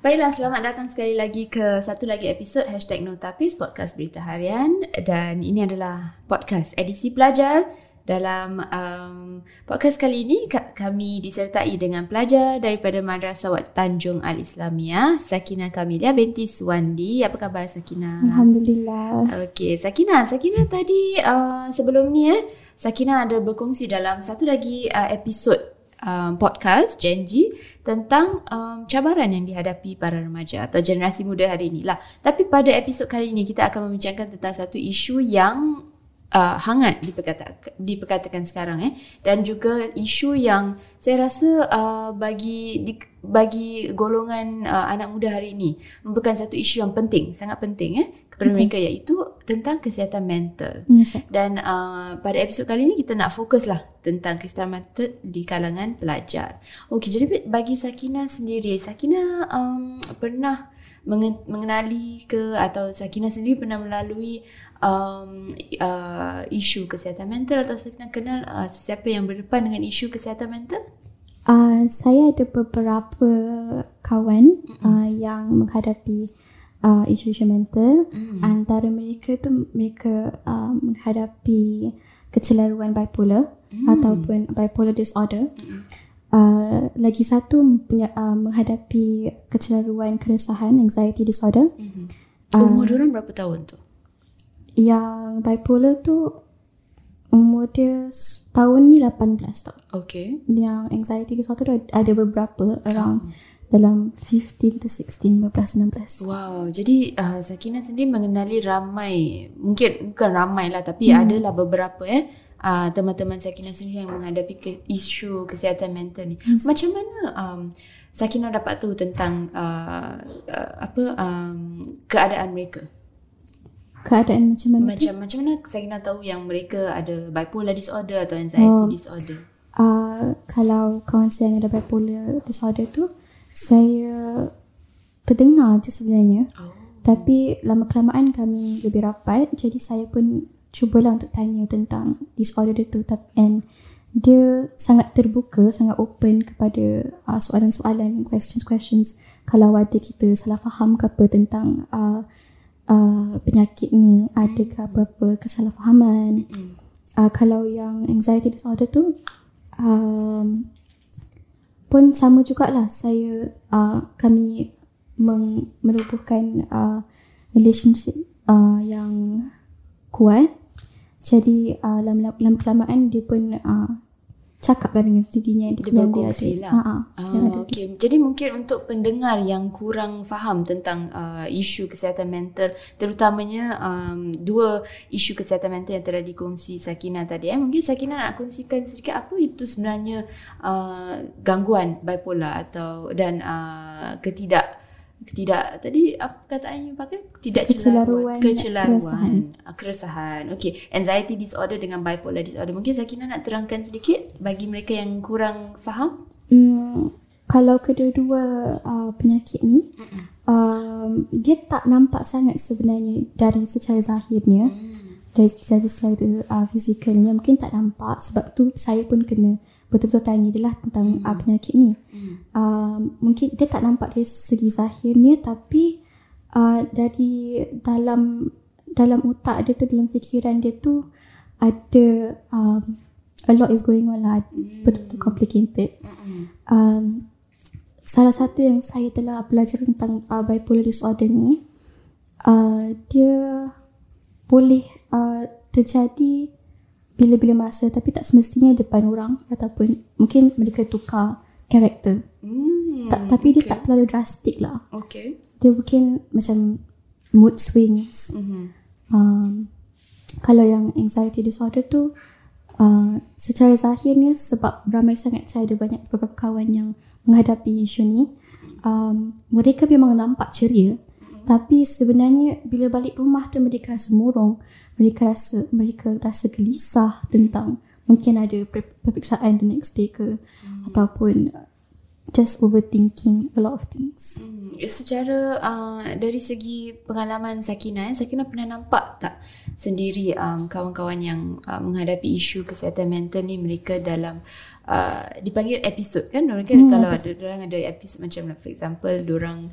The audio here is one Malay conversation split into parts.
Baiklah, selamat datang sekali lagi ke satu lagi episod Hashtag Notapis Podcast Berita Harian Dan ini adalah podcast edisi pelajar dalam um, podcast kali ini kami disertai dengan pelajar daripada Madrasah Wat Tanjung Al Islamiyah Sakina Kamilia binti Suwandi. Apa khabar Sakina? Alhamdulillah. Okey, Sakina, Sakina tadi uh, sebelum ni eh Sakina ada berkongsi dalam satu lagi uh, episod um, podcast Genji tentang um, cabaran yang dihadapi para remaja atau generasi muda hari ini lah. Tapi pada episod kali ini kita akan membincangkan tentang satu isu yang uh, hangat diperkatakan, diperkatakan sekarang eh. Dan juga isu yang saya rasa uh, bagi di, bagi golongan uh, anak muda hari ini merupakan satu isu yang penting sangat penting eh kepada okay. mereka iaitu tentang kesihatan mental. Yes, dan uh, pada episod kali ini kita nak fokuslah tentang kesihatan mental di kalangan pelajar. Okey jadi bagi Sakina sendiri Sakina um, pernah mengenali ke atau Sakina sendiri pernah melalui um, uh, isu kesihatan mental atau saya nak kenal uh, siapa yang berdepan dengan isu kesihatan mental? Uh, saya ada beberapa kawan mm-hmm. uh, yang menghadapi uh, isu-isu mental. Mm-hmm. Antara mereka tu mereka uh, menghadapi kecelaruan bipolar mm-hmm. ataupun bipolar disorder. Mm-hmm. Uh, lagi satu uh, menghadapi kecelaruan keresahan anxiety disorder. Mm-hmm. Umur uh, diorang berapa tahun tu? Yang bipolar tu umur dia tahun ni 18 tau. Okay. Yang anxiety disorder tu ada beberapa around hmm. dalam 15 to 16, 15, 16. Wow. Jadi uh, Sakina sendiri mengenali ramai, mungkin bukan ramai lah tapi hmm. adalah beberapa eh uh, teman-teman Sakina sendiri yang menghadapi ke, isu kesihatan mental ni. Yes. Macam mana um, Sakina dapat tahu tentang uh, uh, apa um, keadaan mereka? Keadaan macam mana macam macam mana saya nak tahu yang mereka ada bipolar disorder atau anxiety oh. disorder? Uh, kalau kawan saya yang ada bipolar disorder tu saya terdengar je sebenarnya. Oh. tapi lama kelamaan kami lebih rapat jadi saya pun cubalah untuk tanya tentang disorder dia tu. And dia sangat terbuka sangat open kepada uh, soalan-soalan questions-questions. Kalau ada kita salah faham ke apa tentang uh, uh, penyakit ni ada ke apa-apa kesalahfahaman mm. uh, kalau yang anxiety disorder tu um, pun sama jugalah. Saya uh, kami meng- menubuhkan uh, relationship uh, yang kuat. Jadi uh, lama, lama kelamaan dia pun uh, cakap lah dengan dirinya dia yang dia ada. Lah. Ha, ha, oh, okay. Jadi mungkin untuk pendengar yang kurang faham tentang uh, isu kesihatan mental, terutamanya um, dua isu kesihatan mental yang telah dikongsi Sakina tadi. Eh. Mungkin Sakina nak kongsikan sedikit apa itu sebenarnya uh, gangguan bipolar atau dan uh, ketidak tidak. Tadi apa kataan yang pakai? Tidak kecelaruan. Kecelaruan. Keresahan, ah, keresahan. okey. Anxiety disorder dengan bipolar disorder. Mungkin Sakina nak terangkan sedikit bagi mereka yang kurang faham? Hmm, kalau kedua-dua uh, penyakit ni um, dia tak nampak sangat sebenarnya dari secara zahirnya hmm. dari secara secara uh, fizikalnya. Mungkin tak nampak. Sebab tu saya pun kena betul-betul tanya dia lah tentang hmm. uh, penyakit ni. Hmm. Uh, mungkin dia tak nampak dari segi zahirnya tapi uh, dari dalam dalam otak dia tu dalam fikiran dia tu ada um, a lot is going on lah hmm. betul-betul complicated. Hmm. Um, salah satu yang saya telah belajar tentang uh, bipolar disorder ni uh, dia boleh uh, terjadi bila-bila masa tapi tak semestinya depan orang ataupun mungkin mereka tukar karakter. Hmm, tak, tapi okay. dia tak terlalu drastik lah. Okay. Dia mungkin macam mood swings. Mm-hmm. Um, kalau yang anxiety disorder tu uh, secara zahirnya sebab ramai sangat saya ada banyak beberapa kawan yang menghadapi isu ni um, mereka memang nampak ceria tapi sebenarnya bila balik rumah tu mereka rasa murung, mereka rasa mereka rasa gelisah tentang mungkin ada peperiksaan the next day ke hmm. ataupun just overthinking a lot of things. Hmm. Secara uh, dari segi pengalaman Sakina, eh, Sakina pernah nampak tak sendiri um, kawan-kawan yang uh, menghadapi isu kesihatan mental ni mereka dalam uh, dipanggil episod kan orang kan hmm, kalau ada orang ada episod macam for example orang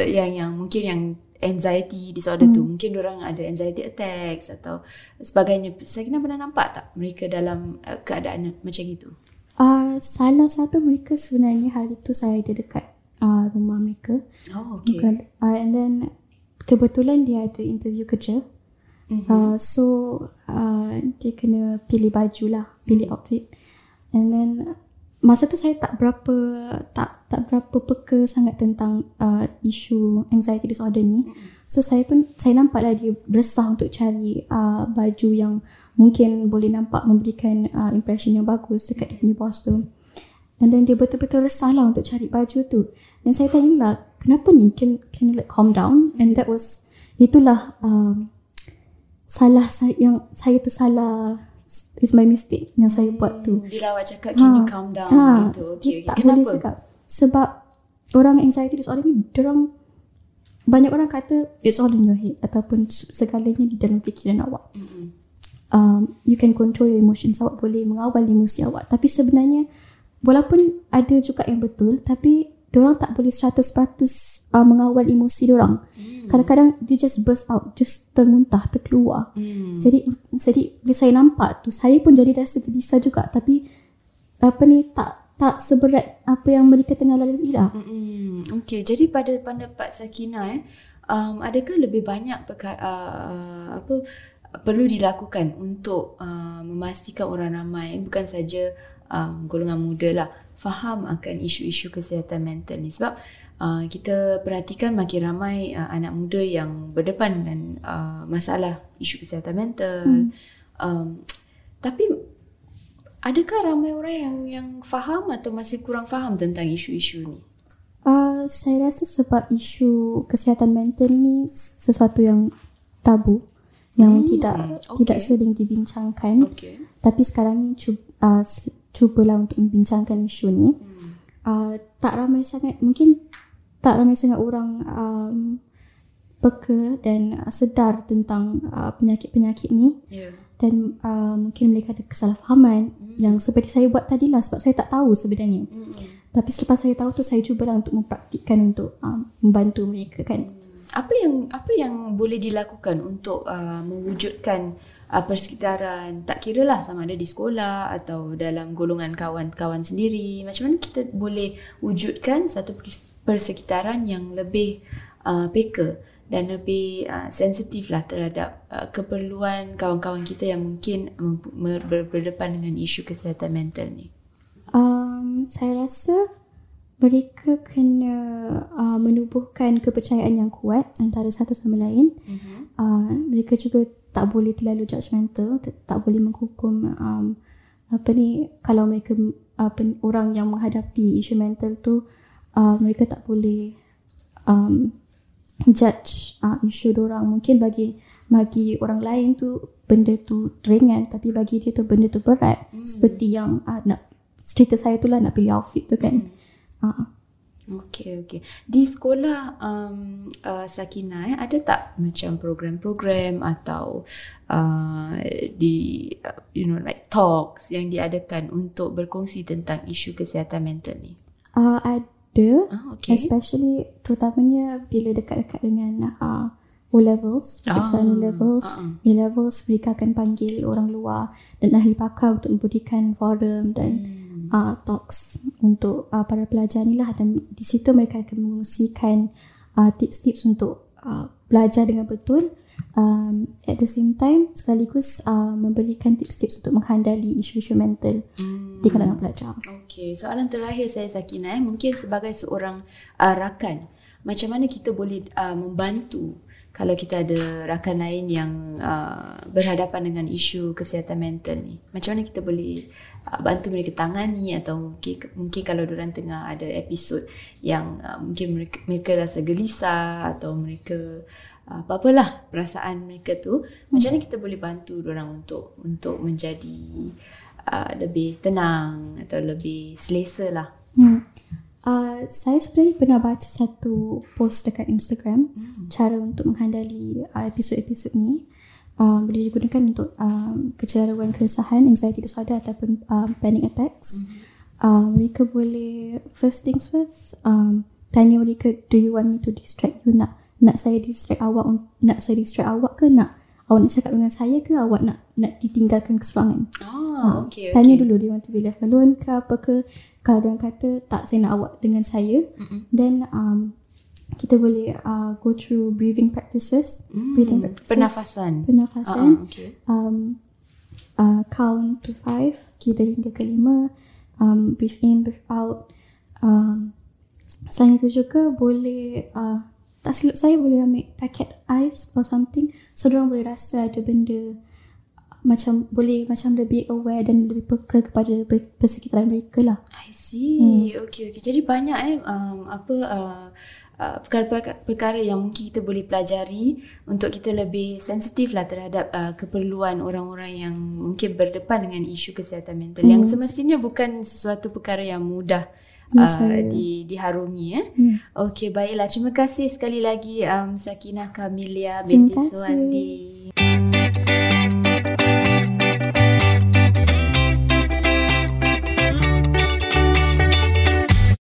yang yang mungkin yang anxiety disorder hmm. tu mungkin orang ada anxiety attacks atau sebagainya. Saya kena pernah nampak tak mereka dalam uh, keadaan macam itu? Uh, salah satu mereka sebenarnya hari tu saya ada dekat uh, rumah mereka. Oh okay. Bukan, uh, and then kebetulan dia ada interview kerja. Mm-hmm. uh, so uh, dia kena pilih baju lah pilih mm-hmm. outfit. And then masa tu saya tak berapa tak tak berapa peka sangat tentang uh, isu anxiety disorder ni. So saya pun saya nampak lah dia berusaha untuk cari uh, baju yang mungkin boleh nampak memberikan uh, impression yang bagus dekat dia punya bos tu. And then dia betul-betul resah lah untuk cari baju tu. Dan saya tanya lah, kenapa ni? Can, can you like calm down? And that was, itulah um, salah saya yang saya tersalah is my mistake yang saya buat tu. Bila awak cakap can ha, you calm down ha, gitu. Okay, okay. Tak Kenapa? boleh cakap. Sebab orang anxiety disorder ni orang banyak orang kata it's all in your head ataupun segalanya di dalam fikiran awak. Mm-hmm. Um, you can control your emotions awak boleh mengawal emosi awak tapi sebenarnya walaupun ada juga yang betul tapi orang tak boleh 100% uh, mengawal emosi orang. Hmm. Kadang-kadang dia just burst out, just termuntah, terkeluar. Hmm. Jadi jadi bila saya nampak tu, saya pun jadi rasa gelisah juga tapi apa ni tak tak seberat apa yang mereka tengah lalui lah. Hmm. Okay, jadi pada pendapat Sakina eh, um, adakah lebih banyak peka, uh, apa perlu dilakukan untuk uh, memastikan orang ramai bukan saja um, golongan muda lah faham akan isu-isu kesihatan mental ni sebab uh, kita perhatikan makin ramai uh, anak muda yang berdepan dengan uh, masalah isu kesihatan mental hmm. um, tapi adakah ramai orang yang yang faham atau masih kurang faham tentang isu-isu ni uh, saya rasa sebab isu kesihatan mental ni sesuatu yang tabu yang hmm, tidak okay. tidak sering dibincangkan okay. tapi sekarang ni cuba, uh, cubalah untuk membincangkan isu ni. Hmm. Uh, tak ramai sangat, mungkin tak ramai sangat orang um, peka dan sedar tentang uh, penyakit-penyakit ni. Yeah. Dan uh, mungkin mereka ada kesalahfahaman hmm. yang seperti saya buat tadi lah sebab saya tak tahu sebenarnya. Hmm. Tapi selepas saya tahu tu saya cubalah untuk mempraktikkan untuk uh, membantu mereka kan. Hmm. Apa yang apa yang boleh dilakukan untuk uh, mewujudkan uh, persekitaran tak kira lah sama ada di sekolah atau dalam golongan kawan-kawan sendiri macam mana kita boleh wujudkan satu persekitaran yang lebih uh, peka dan lebih uh, sensitif lah terhadap uh, keperluan kawan-kawan kita yang mungkin ber- berdepan dengan isu kesihatan mental ni. Um, saya rasa mereka kena uh, menubuhkan kepercayaan yang kuat antara satu sama lain. Uh-huh. Uh, mereka juga tak boleh terlalu judgemental tak boleh menghukum um, apa ni kalau mereka apa orang yang menghadapi isu mental tu uh, mereka tak boleh um, judge uh, isu orang mungkin bagi bagi orang lain tu benda tu ringan tapi bagi dia tu benda tu berat hmm. seperti yang uh, nak cerita saya tu lah nak pilih outfit tu kan hmm. Uh. Okey okey. Di sekolah um, uh, Sakina eh, ada tak macam program-program atau uh, di uh, you know like talks yang diadakan untuk berkongsi tentang isu kesihatan mental ni? Uh, ada. Uh, okay. Especially terutamanya bila dekat-dekat dengan uh, O levels, ah, O levels, uh-uh. A levels mereka akan panggil orang luar dan ahli pakar untuk memberikan forum dan hmm uh, talks untuk uh, para pelajar ni lah dan di situ mereka akan mengungsikan uh, tips-tips untuk uh, belajar dengan betul um, at the same time sekaligus uh, memberikan tips-tips untuk menghandali isu-isu mental hmm. di kalangan pelajar. Okay, soalan terakhir saya Sakina eh, mungkin sebagai seorang uh, rakan macam mana kita boleh uh, membantu kalau kita ada rakan lain yang uh, berhadapan dengan isu kesihatan mental ni macam mana kita boleh uh, bantu mereka tangani atau mungkin mungkin kalau orang tengah ada episod yang uh, mungkin mereka, mereka rasa gelisah atau mereka uh, apa-apalah perasaan mereka tu hmm. macam mana kita boleh bantu orang untuk untuk menjadi uh, lebih tenang atau lebih selesa lah hmm. Uh, saya sebenarnya pernah baca satu post dekat Instagram hmm. cara untuk menghandali uh, episod-episod ni. um, boleh digunakan untuk um, kecelaruan keresahan, anxiety disorder ataupun um, panic attacks. Mm-hmm. Uh, mereka boleh first things first um, tanya mereka do you want me to distract you nak nak saya distract awak nak saya distract awak ke nak awak nak cakap dengan saya ke awak nak nak ditinggalkan keseruangan Oh, Ah, okay, tanya okay. dulu dia want to be left alone ke apa ke kalau dia kata tak saya nak awak dengan saya Mm-mm. then um, kita boleh uh, go through breathing practices Hmm, breathing practices Pernafasan. pernafasan Ah, okay. um, uh, count to five kira hingga ke lima um, breathe in breathe out um, selain itu juga boleh uh, tak silap saya boleh ambil packet ice or something. So diorang boleh rasa ada benda uh, macam boleh macam lebih aware dan lebih peka kepada per- persekitaran mereka lah. I see. Okay, okay. Jadi banyak eh um, apa uh, uh, perkara-perkara perkara yang mungkin kita boleh pelajari untuk kita lebih sensitif lah terhadap uh, keperluan orang-orang yang mungkin berdepan dengan isu kesihatan mental. Yang semestinya bukan sesuatu perkara yang mudah Yes, uh, saya- di diharungi eh. Ya. Okey, baiklah. Terima kasih sekali lagi um, Sakinah Kamilia binti. Suwandi.